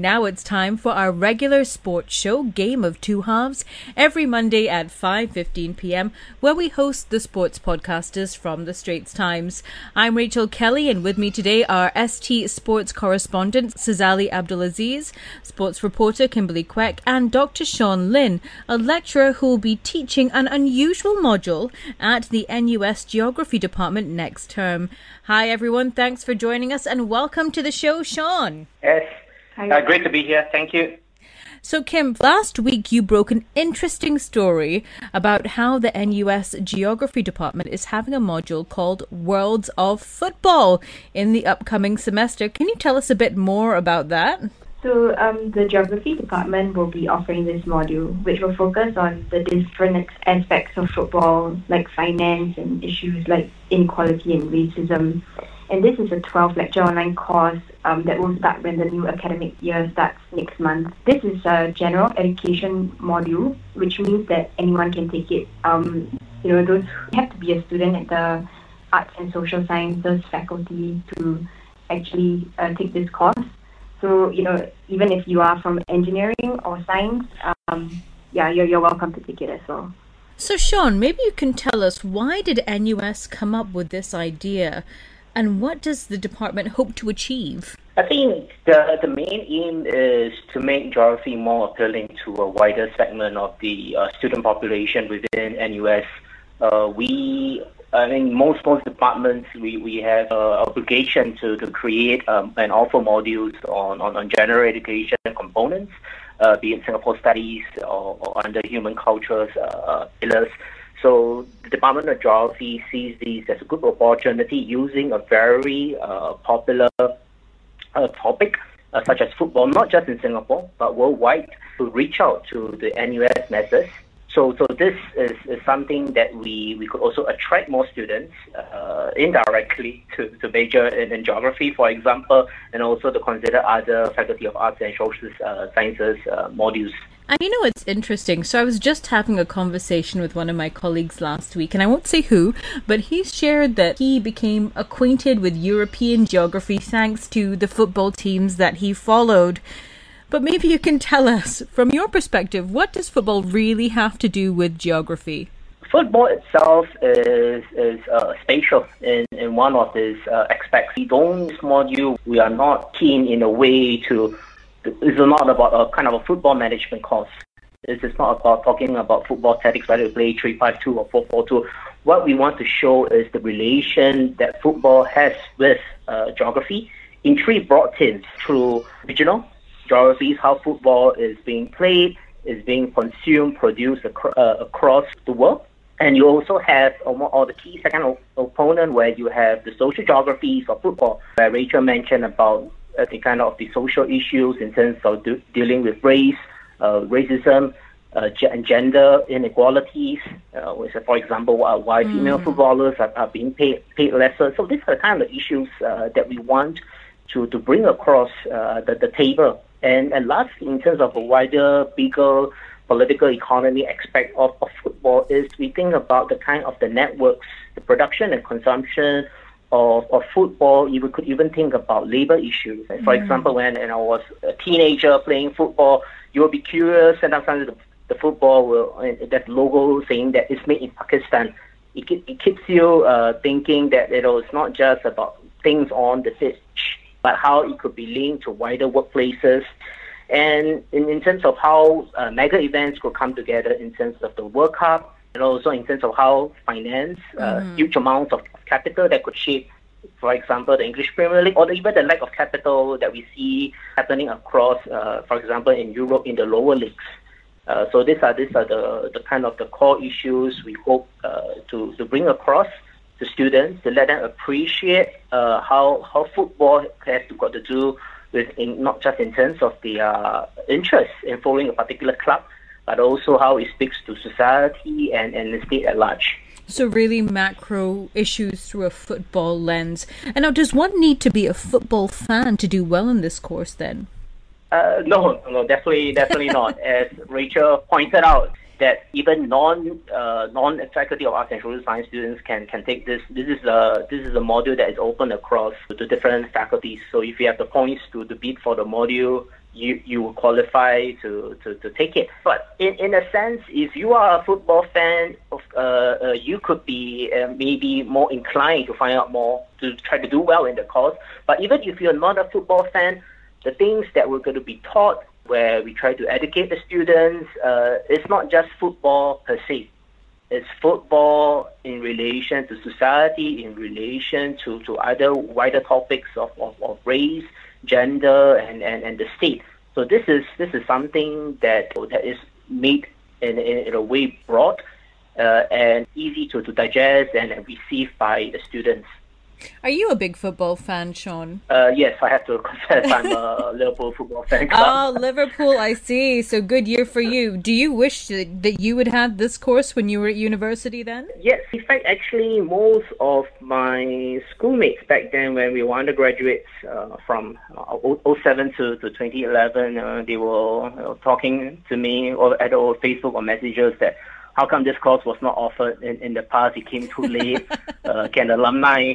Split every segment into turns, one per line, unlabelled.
Now it's time for our regular sports show, Game of Two Halves, every Monday at 5:15 p.m., where we host the sports podcasters from the Straits Times. I'm Rachel Kelly, and with me today are ST sports correspondent Sazali Abdul Aziz, sports reporter Kimberly Kwek, and Dr. Shaun Lin, a lecturer who will be teaching an unusual module at the NUS Geography Department next term. Hi, everyone. Thanks for joining us, and welcome to the show, Shaun.
Yes. Uh, great to be here. Thank you.
So, Kim, last week you broke an interesting story about how the NUS Geography Department is having a module called Worlds of Football in the upcoming semester. Can you tell us a bit more about that?
So, um, the Geography Department will be offering this module, which will focus on the different aspects of football, like finance and issues like inequality and racism and this is a 12 lecture online course um, that will start when the new academic year starts next month. This is a general education module, which means that anyone can take it. Um, you know, those have to be a student at the arts and social sciences faculty to actually uh, take this course. So, you know, even if you are from engineering or science, um, yeah, you're, you're welcome to take it as well.
So, Shaun, maybe you can tell us why did NUS come up with this idea and what does the department hope to achieve?
I think the, the main aim is to make geography more appealing to a wider segment of the uh, student population within NUS. Uh, we, I mean, most most departments, we, we have an uh, obligation to, to create um, and offer modules on, on, on general education components, uh, be it Singapore studies or, or under human cultures uh, pillars. So the Department of Geography sees these as a good opportunity using a very uh, popular uh, topic uh, such as football, not just in Singapore, but worldwide, to reach out to the NUS masses. So, so this is, is something that we, we could also attract more students uh, indirectly to, to major in, in, geography, for example, and also to consider other Faculty of Arts and Social uh, Sciences uh, modules
and you know it's interesting? So I was just having a conversation with one of my colleagues last week, and I won't say who, but he shared that he became acquainted with European geography thanks to the football teams that he followed. But maybe you can tell us, from your perspective, what does football really have to do with geography?
Football itself is is uh, spatial in, in one of its uh, aspects. We don't module. We are not keen in a way to is not about a kind of a football management course. This is not about talking about football tactics, whether you play 3-5-2 or 4-4-2. What we want to show is the relation that football has with uh, geography in three broad themes through regional geographies, how football is being played, is being consumed, produced ac- uh, across the world. And you also have all the key second op- opponent where you have the social geographies of football, where Rachel mentioned about uh, the kind of the social issues in terms of de- dealing with race, uh, racism, uh, and gender inequalities. Uh, which, for example, why mm. female footballers are, are being paid paid lesser. So these are the kind of issues uh, that we want to, to bring across uh, the, the table. And, and lastly, in terms of a wider, bigger political economy aspect of, of football is we think about the kind of the networks, the production and consumption of, of football, you could even think about labor issues. For mm. example, when, when I was a teenager playing football, you will be curious, and sometimes the, the football will, that logo saying that it's made in Pakistan. It, it keeps you uh, thinking that you know, it's not just about things on the pitch, but how it could be linked to wider workplaces. And in, in terms of how uh, mega events could come together in terms of the World Cup, and also in terms of how finance uh, mm-hmm. huge amounts of capital that could shape, for example, the English Premier League, or even the lack of capital that we see happening across, uh, for example, in Europe in the lower leagues. Uh, so these are these are the, the kind of the core issues we hope uh, to, to bring across to students to let them appreciate uh, how how football has got to do with in, not just in terms of the uh, interest in following a particular club, but also how it speaks to society and, and the state at large.
So, really macro issues through a football lens. And now, does one need to be a football fan to do well in this course then?
Uh, no, no, definitely, definitely not. As Rachel pointed out, that even non uh, non faculty of arts and social science students can can take this. This is a this is a module that is open across to different faculties. So if you have the points to, to bid for the module, you you will qualify to, to, to take it. But in, in a sense, if you are a football fan, of, uh, uh, you could be uh, maybe more inclined to find out more to try to do well in the course. But even if you're not a football fan, the things that we're going to be taught, where we try to educate the students, uh, it's not just football per se. It's football in relation to society, in relation to, to other wider topics of, of, of race, gender and, and, and the state. So this is this is something that that is made in, in, in a way broad uh, and easy to, to digest and receive by the students.
Are you a big football fan, Shaun?
Uh, yes, I have to confess I'm a Liverpool football fan. Club.
Oh, Liverpool, I see. So good year for you. Do you wish that you would have this course when you were at university then?
Yes, in fact, actually, most of my schoolmates back then, when we were undergraduates uh, from uh, 07 to, to 2011, uh, they were talking to me or at or Facebook or messages that how come this course was not offered in, in the past? It came too late. uh, can alumni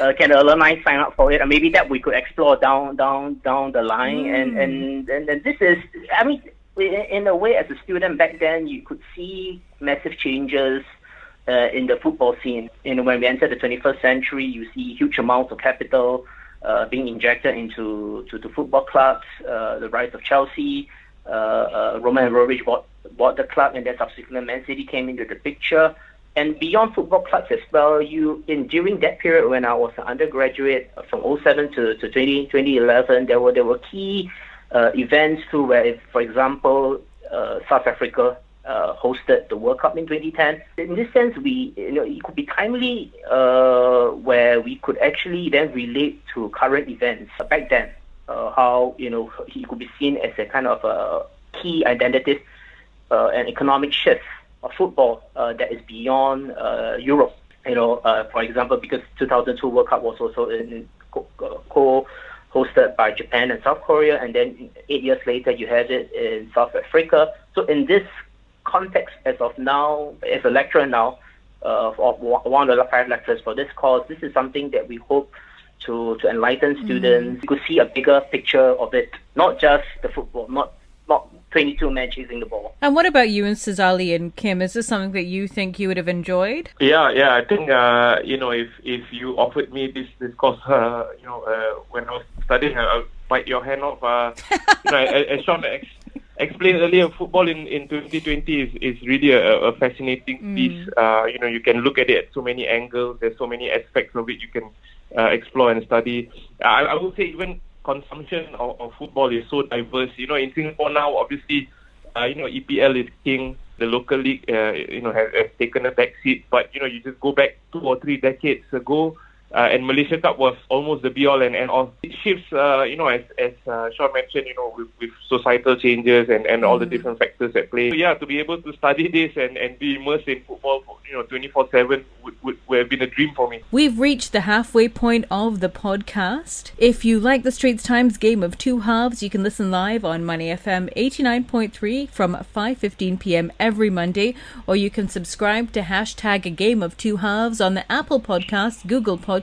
uh, can the alumni sign up for it? And maybe that we could explore down down down the line. Mm. And, and and and this is, I mean, in a way, as a student back then, you could see massive changes. Uh, in the football scene, you know, when we enter the 21st century, you see huge amounts of capital uh, being injected into to, to football clubs. Uh, the rise of Chelsea, uh, uh, Roman Abramovich bought bought the club, and then subsequently Man City came into the picture and beyond football clubs as well, you in during that period when I was an undergraduate from 07 to, to 20, 2011, there were there were key uh, events too where, if, for example, uh, South Africa uh, hosted the World Cup in 2010. In this sense, we you know it could be timely uh, where we could actually then relate to current events back then. Uh, how you know he could be seen as a kind of a key identity uh, and economic shift football uh, that is beyond uh, Europe. You know, uh, for example, because 2002 World Cup was also in co-hosted by Japan and South Korea, and then eight years later you had it in South Africa. So in this context, as of now, as a lecturer now, uh, of one of the five lecturers for this course, this is something that we hope to, to enlighten mm. students. Mm. You could see a bigger picture of it, not just the football, not 22 men chasing the ball.
And what about you and Sazali and Kim? Is this something that you think you would have enjoyed?
Yeah, yeah. I think uh, you know if if you offered me this this course, uh, you know, uh, when I was studying, I'll bite your hand off. Uh, you know, as, as Shaun ex- explained earlier, football in, in 2020 is, is really a, a fascinating mm. piece. Uh, you know, you can look at it at so many angles. There's so many aspects of it you can uh, explore and study. I, I would say even consumption of, of football is so diverse. You know, in Singapore now, obviously, uh, you know, EPL is king. The local league, uh, you know, has, has taken a back seat. But you know, you just go back two or three decades ago, uh, and Malaysia Cup was almost the be all and end all. It shifts, uh, you know, as as uh, Shaun mentioned, you know, with, with societal changes and, and all the mm. different factors at play. So, yeah, to be able to study this and, and be immersed in football, you know, twenty four seven would, would would have been a dream for me.
We've reached the halfway point of the podcast. If you like the Straits Times game of two halves, you can listen live on Money FM eighty nine point three from five fifteen p.m. every Monday, or you can subscribe to hashtag a game of two halves on the Apple Podcast, Google Podcast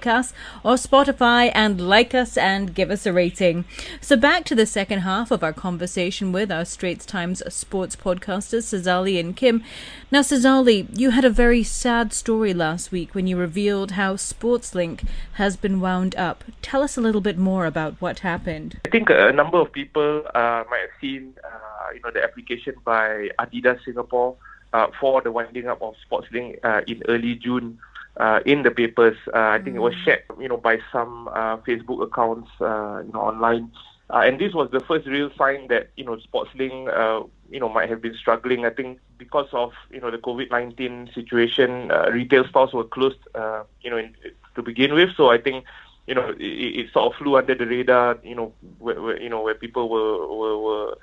Or Spotify and like us and give us a rating. So back to the second half of our conversation with our Straits Times sports podcasters, Sazali and Kim. Now, Sazali, you had a very sad story last week when you revealed how SportsLink has been wound up. Tell us a little bit more about what happened.
I think a number of people uh, might have seen, uh, you know, the application by Adidas Singapore uh, for the winding up of SportsLink uh, in early June uh, in the papers. Uh, I think mm. it was mm. shared, you know, by some uh, Facebook accounts, uh, you know, online. Uh, and this was the first real sign that you know SportsLink, uh, you know, might have been struggling. I think because of you know the COVID nineteen situation, uh, retail stores were closed, uh, you know, in, to begin with. So I think you know it, it sort of flew under the radar. You know, where, where you know where people were were, were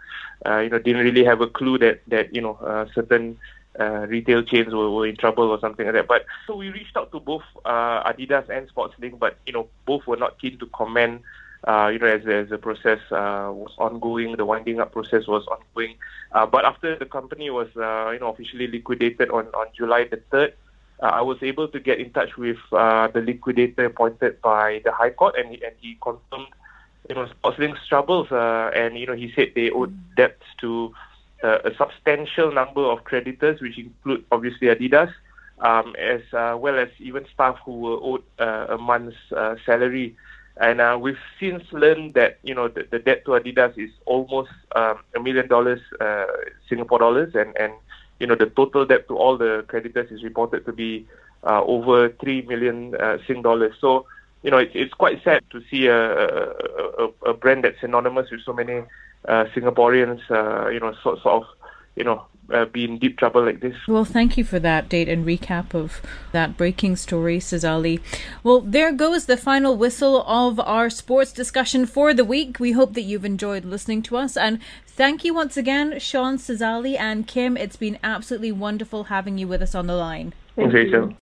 uh, you know didn't really have a clue that that you know uh, certain uh, retail chains were, were in trouble or something like that. But so we reached out to both uh, Adidas and SportsLink, but you know both were not keen to comment. Uh, you know, as, as the process uh, was ongoing, the winding up process was ongoing. Uh, but after the company was, uh, you know, officially liquidated on, on July the third, uh, I was able to get in touch with uh, the liquidator appointed by the High Court, and he, and he confirmed you know Sportslink's troubles, uh, and you know he said they owed debts to uh, a substantial number of creditors, which include obviously Adidas, um, as uh, well as even staff who were owed uh, a month's uh, salary. And uh, we've since learned that you know the, the debt to Adidas is almost um, a million dollars uh, Singapore dollars, and and you know the total debt to all the creditors is reported to be over three million Sing dollars. So you know it's it's quite sad to see a a, a, brand that's synonymous with so many Singaporeans, uh, you know, sort sort of you know uh, be in deep trouble like this.
Well, thank you for that date and recap of that breaking story, Sazali. Well, there goes the final whistle of our sports discussion for the week. We hope that you've enjoyed listening to us and thank you once again, Shaun Sazali and Kim. It's been absolutely wonderful having you with us on the line.
Thanks, Rachel.